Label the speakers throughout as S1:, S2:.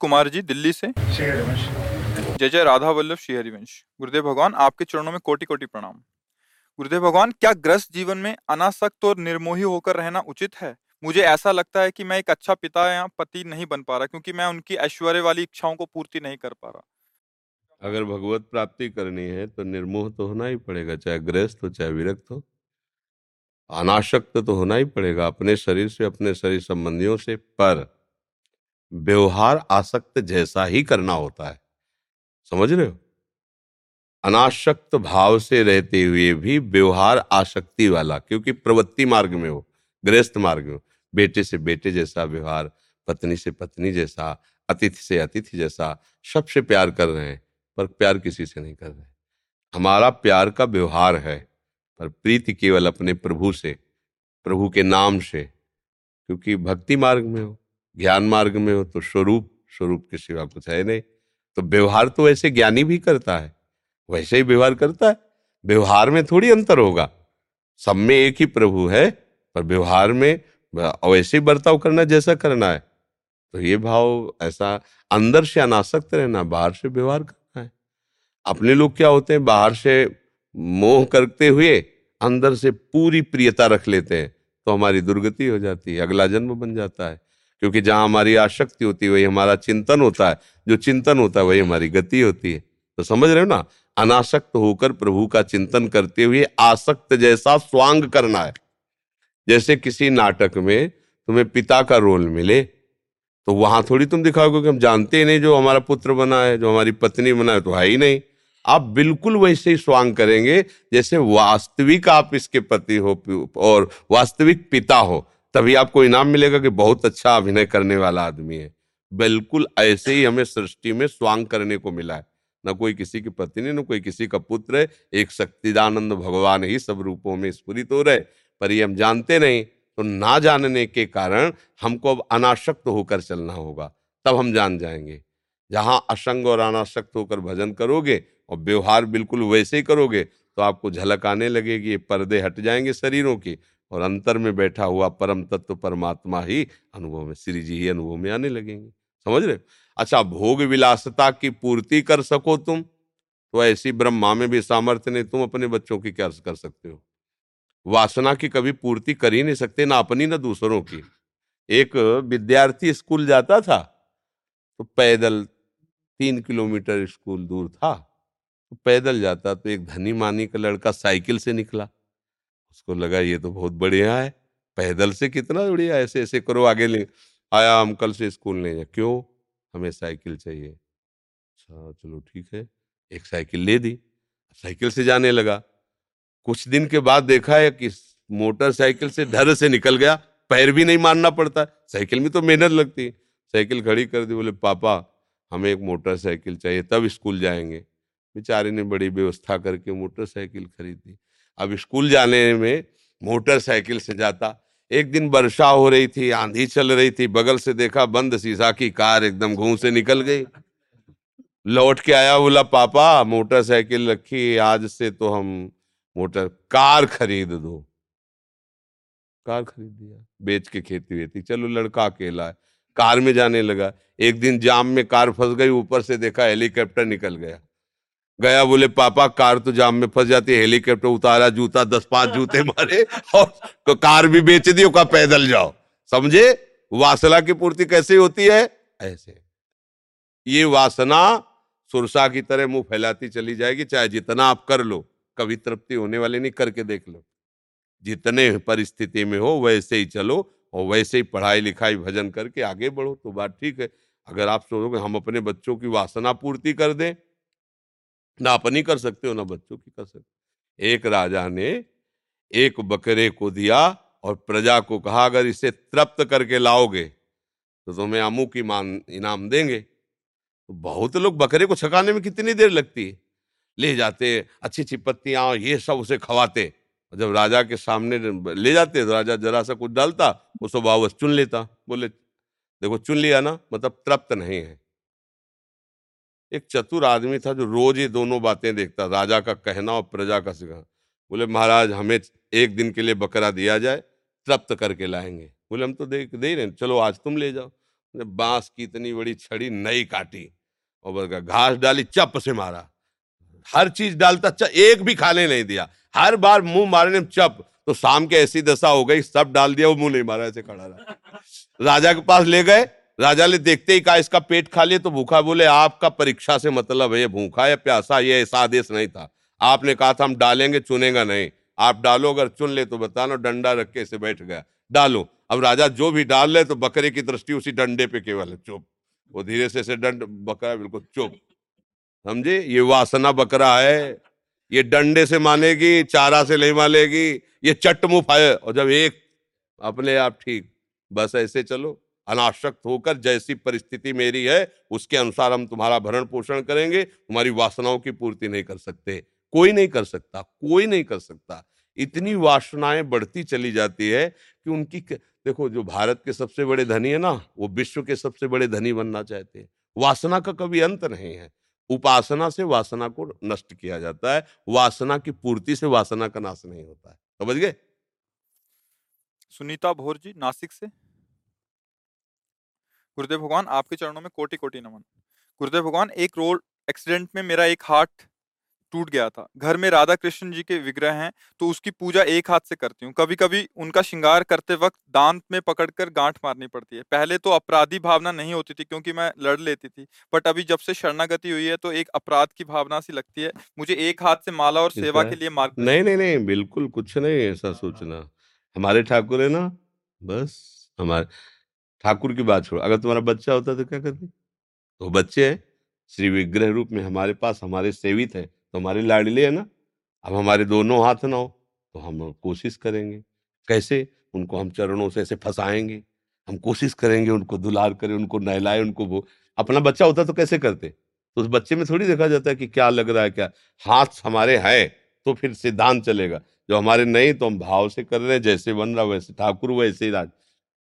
S1: कुमार जी, दिल्ली से। जय जय राधा वल्लभ, श्री हरिवंश। गुरुदेव भगवान, आपके चरणों में कोटि कोटि प्रणाम। गुरुदेव भगवान, क्या ग्रस्त जीवन में अनासक्त और निर्मोही होकर रहना उचित है? मुझे ऐसा लगता है कि मैं एक अच्छा पिता या पति नहीं बन पा रहा, क्योंकि मैं उनकी ऐश्वर्य वाली इच्छाओं को पूर्ति नहीं कर पा रहा।
S2: अगर भगवत प्राप्ति करनी है तो निर्मोह तो होना ही पड़ेगा, चाहे ग्रस्त हो, चाहे विरक्त हो। अनाशक्त तो होना ही पड़ेगा, अपने शरीर से, अपने शरीर संबंधियों से, पर व्यवहार आसक्त जैसा ही करना होता है। समझ रहे हो? अनाशक्त भाव से रहते हुए भी व्यवहार आसक्ति वाला, क्योंकि प्रवृत्ति मार्ग में हो, गृहस्थ मार्ग में हो। बेटे से बेटे जैसा व्यवहार, पत्नी से पत्नी जैसा, अतिथि से अतिथि जैसा सबसे प्यार कर रहे हैं, पर प्यार किसी से नहीं कर रहे हमारा प्यार का व्यवहार है, पर प्रीति केवल अपने प्रभु से, प्रभु के नाम से, क्योंकि भक्ति मार्ग में हो। ज्ञान मार्ग में हो तो स्वरूप स्वरूप के सिवा कुछ है नहीं। तो व्यवहार तो वैसे ज्ञानी भी करता है, वैसे ही व्यवहार करता है। व्यवहार में थोड़ी अंतर होगा। सब में एक ही प्रभु है, पर व्यवहार में वैसे ही बर्ताव करना जैसा करना है। तो ये भाव ऐसा अंदर से अनासक्त रहना, बाहर से व्यवहार करना है। अपने लोग क्या होते हैं, बाहर से मोह करते हुए अंदर से पूरी प्रियता रख लेते हैं तो हमारी दुर्गति हो जाती है, अगला जन्म बन जाता है। क्योंकि जहाँ हमारी आसक्ति होती है, वही हमारा चिंतन होता है। जो चिंतन होता है, वही हमारी गति होती है। तो समझ रहे हो ना? अनासक्त होकर प्रभु का चिंतन करते हुए आसक्त जैसा स्वांग करना है। जैसे किसी नाटक में तुम्हें पिता का रोल मिले तो वहाँ थोड़ी तुम दिखाओगे कि हम जानते ही नहीं जो हमारा पुत्र बना है, जो हमारी पत्नी बना है तो है ही नहीं। आप बिल्कुल वैसे ही स्वांग करेंगे जैसे वास्तविक आप इसके पति हो और वास्तविक पिता हो। तभी आपको इनाम मिलेगा कि बहुत अच्छा अभिनय करने वाला आदमी है। बिल्कुल ऐसे ही हमें सृष्टि में स्वांग करने को मिला है। न कोई किसी की पत्नी, न कोई किसी का पुत्र है। एक शक्तिदानंद भगवान ही सब रूपों में स्फुरित हो रहे पर ये हम जानते नहीं तो ना जानने के कारण हमको अब अनाशक्त होकर चलना होगा। तब हम जान जाएँगे। जहाँ असंग और अनाशक्त होकर भजन करोगे और व्यवहार बिल्कुल वैसे ही करोगे तो आपको झलक आने लगेगी पर्दे हट जाएँगे शरीरों की। और अंतर में बैठा हुआ परम तत्व परमात्मा ही अनुभव में, श्री जी ही अनुभव में आने लगेंगे। समझ रहे अच्छा भोग विलासता की पूर्ति कर सको तुम तो ऐसी ब्रह्मा में भी सामर्थ्य नहीं, तुम अपने बच्चों की क्या कर सकते हो? वासना की कभी पूर्ति कर ही नहीं सकते, ना अपनी, ना दूसरों की। एक विद्यार्थी स्कूल जाता था तो पैदल तीन किलोमीटर स्कूल दूर था तो पैदल जाता तो एक धनी मानी का लड़का साइकिल से निकला। उसको लगा, ये तो बहुत बढ़िया है, पैदल से कितना बढ़िया ऐसे ऐसे करो, आगे ले, आया हम कल से स्कूल नहीं जा क्यों? हमें साइकिल चाहिए। अच्छा चलो ठीक है। एक साइकिल ले दी। साइकिल से जाने लगा। कुछ दिन के बाद देखा है कि मोटरसाइकिल से धर से निकल गया, पैर भी नहीं मारना पड़ता, साइकिल में तो मेहनत लगती है। साइकिल खड़ी कर दी, बोले, पापा, हमें एक मोटरसाइकिल चाहिए, तब स्कूल जाएँगे। बेचारे ने बड़ी व्यवस्था करके मोटरसाइकिल खरीदी अब स्कूल जाने में मोटरसाइकिल से जाता। एक दिन वर्षा हो रही थी, आंधी चल रही थी, बगल से देखा बंद शीशा की कार एकदम घूम से निकल गई। लौट के आया, बोला, पापा मोटरसाइकिल रखी, आज से तो हम मोटर, कार खरीद दो। कार खरीद दिया। बेच के खेती वेती। चलो, लड़का अकेला है। कार में जाने लगा। एक दिन जाम में कार फंस गई, ऊपर से देखा, हेलीकॉप्टर निकल गया। गया बोले, पापा, कार तो जाम में फंस जाती है, हेलीकॉप्टर उतारा, जूता, दस पाँच जूते मारे और कार भी बेच दी का पैदल जाओ। समझे? वासना की पूर्ति कैसे होती है? ऐसे। ये वासना सुरसा की तरह मुँह फैलाती चली जाएगी, चाहे जितना आप कर लो, कभी तृप्ति होने वाली नहीं, करके देख लो। जितने परिस्थिति में हो, वैसे ही चलो और वैसे ही पढ़ाई लिखाई भजन करके आगे बढ़ो तो बात ठीक है। अगर आप सोचोगे, हम अपने बच्चों की वासना पूर्ति कर दें। ना अपनी कर सकते हो, ना बच्चों की कर सकते एक राजा ने एक बकरे को दिया और प्रजा को कहा, अगर इसे तृप्त करके लाओगे तो तुम्हें अमु की मान, इनाम देंगे। तो बहुत लोग बकरे को छकाने में कितनी देर लगती है? ले जाते अच्छी अच्छी पत्तियाँ ये सब उसे खवाते। जब राजा के सामने ले जाते तो राजा जरा सा कुछ डालता, वो स्वभाव चुन लेता। बोले, देखो, चुन लिया ना मतलब तृप्त नहीं है। एक चतुर आदमी था जो रोज ये दोनों बातें देखता राजा का कहना और प्रजा का सिखा बोले महाराज हमें एक दिन के लिए बकरा दिया जाए तृप्त करके लाएँगे। बोले हम तो दे दे रहे चलो आज तुम ले जाओ। बाँस की इतनी बड़ी छड़ी नई काटी। और घास डाली चप से मारा। हर चीज़ डालता च, एक भी खाने नहीं दिया। हर बार मुँह मारने में चप। तो शाम के ऐसी दशा हो गई सब डाल दिया वो मुँह नहीं मारा ऐसे खड़ा रहा। राजा के पास ले गए राजा ने देखते ही कहा, इसका पेट खा लिया तो भूखा बोले, आपका परीक्षा से मतलब है ये भूखा या प्यासा, ये ऐसा आदेश नहीं था। आपने कहा था हम डालेंगे, चुनेगा नहीं। आप डालो, अगर चुन ले तो बताना, डंडा रख के इसे बैठ गया। डालो। अब राजा जो भी डाल ले तो बकरे की दृष्टि उसी डंडे पे केवल है। चुप। वो धीरे से डंड, बकरा बिल्कुल चुप। समझे? ये वासना बकरा है। ये डंडे से मानेगी, चारा से नहीं मानेगी, ये चट मुफ है। और जब एक, अपने आप ठीक, बस ऐसे चलो। अनाशक्त होकर जैसी परिस्थिति मेरी है, उसके अनुसार हम तुम्हारा भरण पोषण करेंगे, तुम्हारी वासनाओं की पूर्ति नहीं कर सकते। कोई नहीं कर सकता, कोई नहीं कर सकता। इतनी वासनाएँ बढ़ती चली जाती है कि उनकी देखो जो भारत के सबसे बड़े धनी है ना, वो विश्व के सबसे बड़े धनी बनना चाहते हैं। वासना का कभी अंत नहीं है। उपासना से वासना को नष्ट किया जाता है, वासना की पूर्ति से वासना का नाश नहीं होता है। समझ गए?
S1: सुनीता भोर जी, नासिक से। गुरुदेव भगवान आपके चरणों में कोटि कोटि नमन। गुरुदेव भगवान एक रोड एक्सीडेंट में मेरा एक हाथ टूट गया था। घर में राधा कृष्ण जी के विग्रह हैं तो उसकी पूजा एक हाथ से करती हूँ। कभी कभी उनका श्रृंगार करते वक्त दांत में पकड़कर गांठ मारनी पड़ती है। पहले तो अपराधी भावना नहीं होती थी क्योंकि मैं लड़ लेती थी बट अभी जब से शरणागति हुई है तो एक अपराध की भावना सी लगती है। मुझे एक हाथ से माला और सेवा के लिए मार्ग
S2: नहीं नहीं नहीं बिल्कुल कुछ नहीं ऐसा सोचना। हमारे ठाकुर है ना बस हमारे ठाकुर की बात छोड़ो। अगर तुम्हारा बच्चा होता तो क्या करती? तो बच्चे श्री विग्रह रूप में हमारे पास, हमारे सेवित है तो हमारे लाडले है ना? अब हमारे दोनों हाथ ना हो तो हम कोशिश करेंगे। कैसे? उनको हम चरणों से ऐसे फंसाएँगे। हम कोशिश करेंगे उनको दुलार करें, उनको नहलाए, उनको वो अपना बच्चा होता तो कैसे करते? तो उस बच्चे में थोड़ी देखा जाता है कि क्या लग रहा है, क्या हाथ हमारे हैं तो फिर सिद्धांत चलेगा। जो हमारे नहीं तो हम भाव से कर रहे हैं, जैसे बन रहा, वैसे ठाकुर, वैसे ही राज।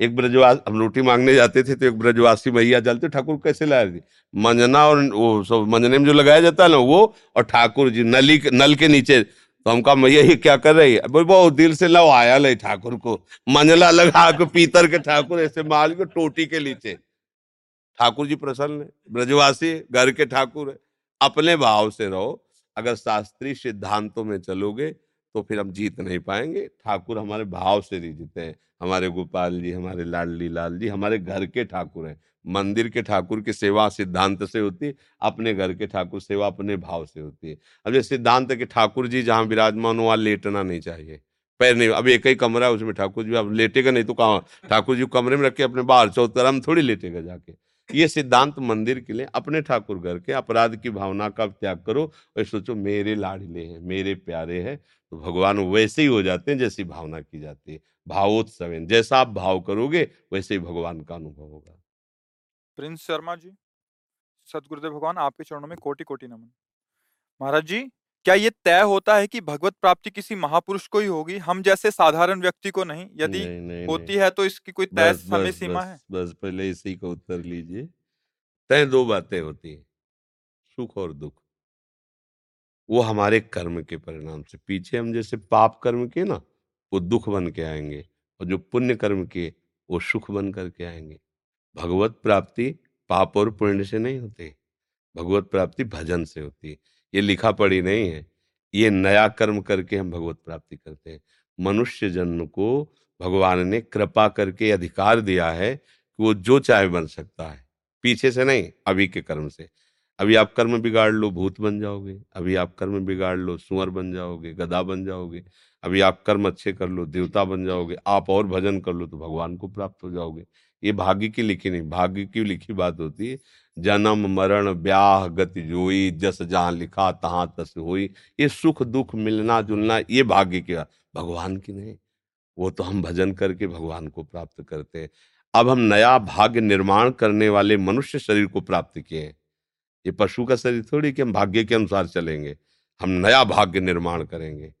S2: एक ब्रजवास, हम रोटी मांगने जाते थे तो एक ब्रजवासी मैया जलते, ठाकुर कैसे लाए थे मंजना और वो सब, मंजने में जो लगाया जाता है ना, वो और ठाकुर जी नली नल के नीचे। तो हम कहा, मैया, ये क्या कर रही है? बोल, बहुत दिल से लो आया ले ठाकुर को। मंजला लगा के पीतर के ठाकुर ऐसे माल के टोटी के नीचे। ठाकुर जी प्रसन्न है, ब्रजवासी घर के ठाकुर है। अपने भाव से रहो, अगर शास्त्रीय सिद्धांतों में चलोगे तो फिर हम जीत नहीं पाएँगे। ठाकुर हमारे भाव से नहीं जीते हैं। हमारे गोपाल जी, हमारे लाडली लाल जी हमारे घर के ठाकुर हैं। मंदिर के ठाकुर की सेवा सिद्धांत से होती है अपने घर के ठाकुर सेवा अपने भाव से होती है। अब जो सिद्धांत के ठाकुर जी जहाँ विराजमान हो, वहाँ लेटना नहीं चाहिए। पैर नहीं, अब एक ही कमरा है, उसमें ठाकुर जी, अब लेटेगा नहीं तो कहाँ? ठाकुर जी कमरे में रख के अपने बाहर चौथरा में थोड़ी लेटेगा जाके। ये सिद्धांत मंदिर के लिए अपने ठाकुर घर के अपराध की भावना का त्याग करो और सोचो मेरे लाडले हैं, मेरे प्यारे हैं तो भगवान वैसे ही हो जाते हैं जैसी भावना की जाती है। भावोत्सव जैसा आप भाव करोगे वैसे ही भगवान का अनुभव होगा।
S1: प्रिंस शर्मा जी सदगुरुदेव भगवान आपके चरणों में कोटि कोटि नमन। महाराज जी क्या ये तय होता है कि भगवत प्राप्ति किसी महापुरुष को ही होगी? हम जैसे साधारण व्यक्ति को नहीं। यदि होती नहीं। है तो इसकी कोई तय समय सीमा
S2: है? बस पहले इसी का उत्तर लीजिए। तय दो बातें होती हैं सुख और दुख। वो हमारे कर्म के परिणाम से। पीछे हम जैसे पाप कर्म के ना वो दुख बन के आएँगे और जो पुण्य कर्म किए वो सुख बन करके आएँगे। भगवत प्राप्ति पाप और पुण्य से नहीं होती। भगवत प्राप्ति भजन से होती ये लिखा पढ़ी नहीं है। ये नया कर्म करके हम भगवत प्राप्ति करते हैं। मनुष्य जन्म को भगवान ने कृपा करके अधिकार दिया है कि वो जो चाहे बन सकता है। पीछे से नहीं, अभी के कर्म से। अभी आप कर्म बिगाड़ लो, भूत बन जाओगे। अभी आप कर्म बिगाड़ लो, सुअर बन जाओगे, गधा बन जाओगे। अभी आप कर्म अच्छे कर लो, देवता बन जाओगे। आप और भजन कर लो तो भगवान को प्राप्त हो जाओगे। ये भाग्य की लिखी नहीं, भाग्य की लिखी बात होती है। जन्म, मरण, ब्याह, गति जोई, जस जहाँ लिखा, तहां तस हुई। ये सुख, दुख, मिलना, जुलना, ये भाग्य की भगवान की नहीं, वो तो हम भजन करके भगवान को प्राप्त करते हैं। अब हम नया भाग्य निर्माण करने वाले मनुष्य शरीर को प्राप्त किए हैं। ये पशु का शरीर थोड़ी कि हम भाग्य के अनुसार चलेंगे, हम नया भाग्य निर्माण करेंगे।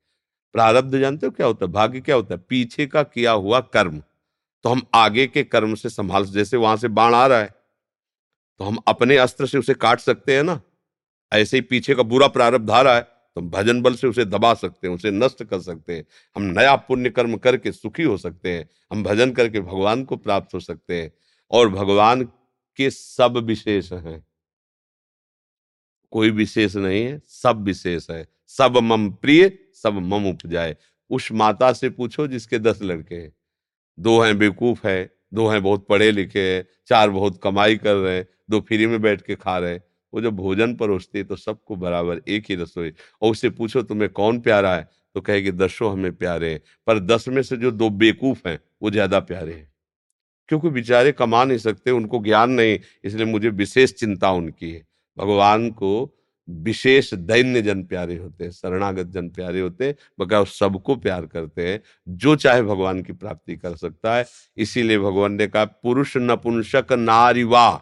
S2: प्रारब्ध जानते हो क्या होता है? भाग्य क्या होता है? पीछे का किया हुआ कर्म। तो हम आगे के कर्म से संभाल, जैसे वहाँ से बाण आ रहा है तो हम अपने अस्त्र से उसे काट सकते हैं ना? ऐसे ही पीछे का बुरा प्रारब्ध आ रहा है तो भजन बल से उसे दबा सकते हैं, उसे नष्ट कर सकते हैं। हम नया पुण्य कर्म करके सुखी हो सकते हैं, हम भजन करके भगवान को प्राप्त हो सकते हैं, और भगवान के सब विशेष हैं। कोई विशेष नहीं है, सब विशेष है। सब मम प्रिय, सब मम उपजाए। उस माता से पूछो जिसके दस लड़के हैं। दो हैं बेवकूफ़ है, दो हैं बहुत पढ़े लिखे हैं, चार बहुत कमाई कर रहे हैं, दो फ्री में बैठ के खा रहे हैं। वो जब भोजन परोसती है तो सबको बराबर एक ही रसोई। और उससे पूछो तुम्हें कौन प्यारा है? तो कहेगी दसों हमें प्यारे हैं। पर दस में से जो दो बेकूफ हैं, वो ज़्यादा प्यारे हैं। क्योंकि बेचारे कमा नहीं सकते, उनको ज्ञान नहीं, इसलिए मुझे विशेष चिंता उनकी है। भगवान को विशेष दैन्य जन प्यारे होते हैं, शरणागत जन प्यारे होते हैं, बगैर सबको प्यार करते हैं, जो चाहे भगवान की प्राप्ति कर सकता है। इसीलिए भगवान ने कहा, पुरुष नपुंसक नारिवा,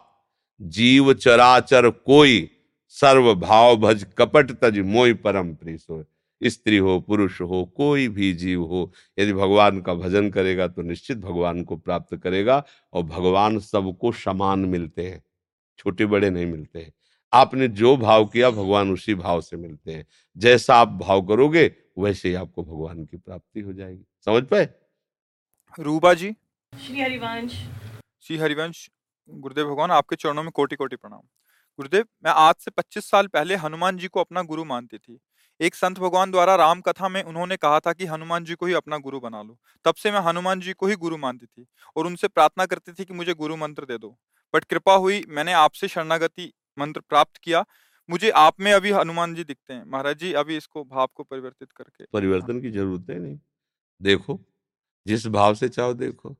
S2: जीव चराचर कोई, सर्व भाव भज कपट तज मोई परम प्रीस हो स्त्री हो, पुरुष हो, कोई भी जीव हो, यदि भगवान का भजन करेगा तो निश्चित भगवान को प्राप्त करेगा और भगवान सबको समान मिलते हैं, छोटे बड़े नहीं मिलते हैं। आपने जो भाव किया भगवान उसी भाव से मिलते हैं। जैसा आप भाव करोगे वैसे ही आपको भगवान की प्राप्ति हो जाएगी। समझ पाए?
S1: रूबा जी।
S3: श्री हरिवंश।
S1: श्री हरिवंश गुरुदेव भगवान आपके चरणों में कोटि कोटि प्रणाम। गुरुदेव मैं आज से 25 साल पहले हनुमान जी को अपना गुरु मानती थी। एक संत भगवान द्वारा राम कथा में उन्होंने कहा था कि हनुमान जी को ही अपना गुरु बना लो। तब से मैं हनुमान जी को ही गुरु मानती थी और उनसे प्रार्थना करती थी कि मुझे गुरु मंत्र दे दो। बट कृपा हुई मैंने आपसे शरणागति मंत्र प्राप्त किया। मुझे आप में अभी हनुमान जी दिखते हैं। महाराज जी, अभी इसको भाव को परिवर्तित करके।
S2: परिवर्तन की ज़रूरत है नहीं। देखो, जिस भाव से चाहो देखो।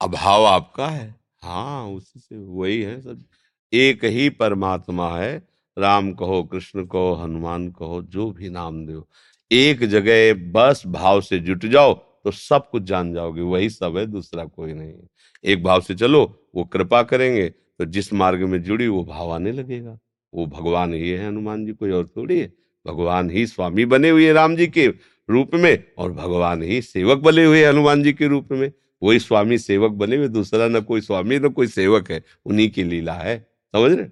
S2: अभाव आपका है। हाँ उसी से वही है सब। एक ही परमात्मा है। राम कहो, कृष्ण कहो, हनुमान कहो, जो भी नाम दो एक जगह बस भाव से जुट जाओ तो सब कुछ जान जाओगे। वही सब है, दूसरा कोई नहीं एक भाव से चलो, वो कृपा करेंगे तो जिस मार्ग में जुड़ी वो भाव आने लगेगा। वो भगवान ही है हनुमान जी कोई और थोड़ी है। भगवान ही स्वामी बने हुए राम जी के रूप में और भगवान ही सेवक बने हुए हनुमान जी के रूप में। वही स्वामी सेवक बने हुए दूसरा न कोई स्वामी न कोई सेवक है। उन्हीं की लीला है। समझ रहे?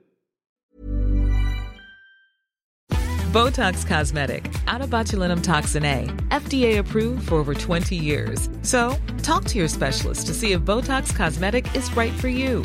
S4: Botox Cosmetic, out botulinum toxin A, FDA approved for over 20 years. So, talk to your specialist to see if Botox Cosmetic is right for you.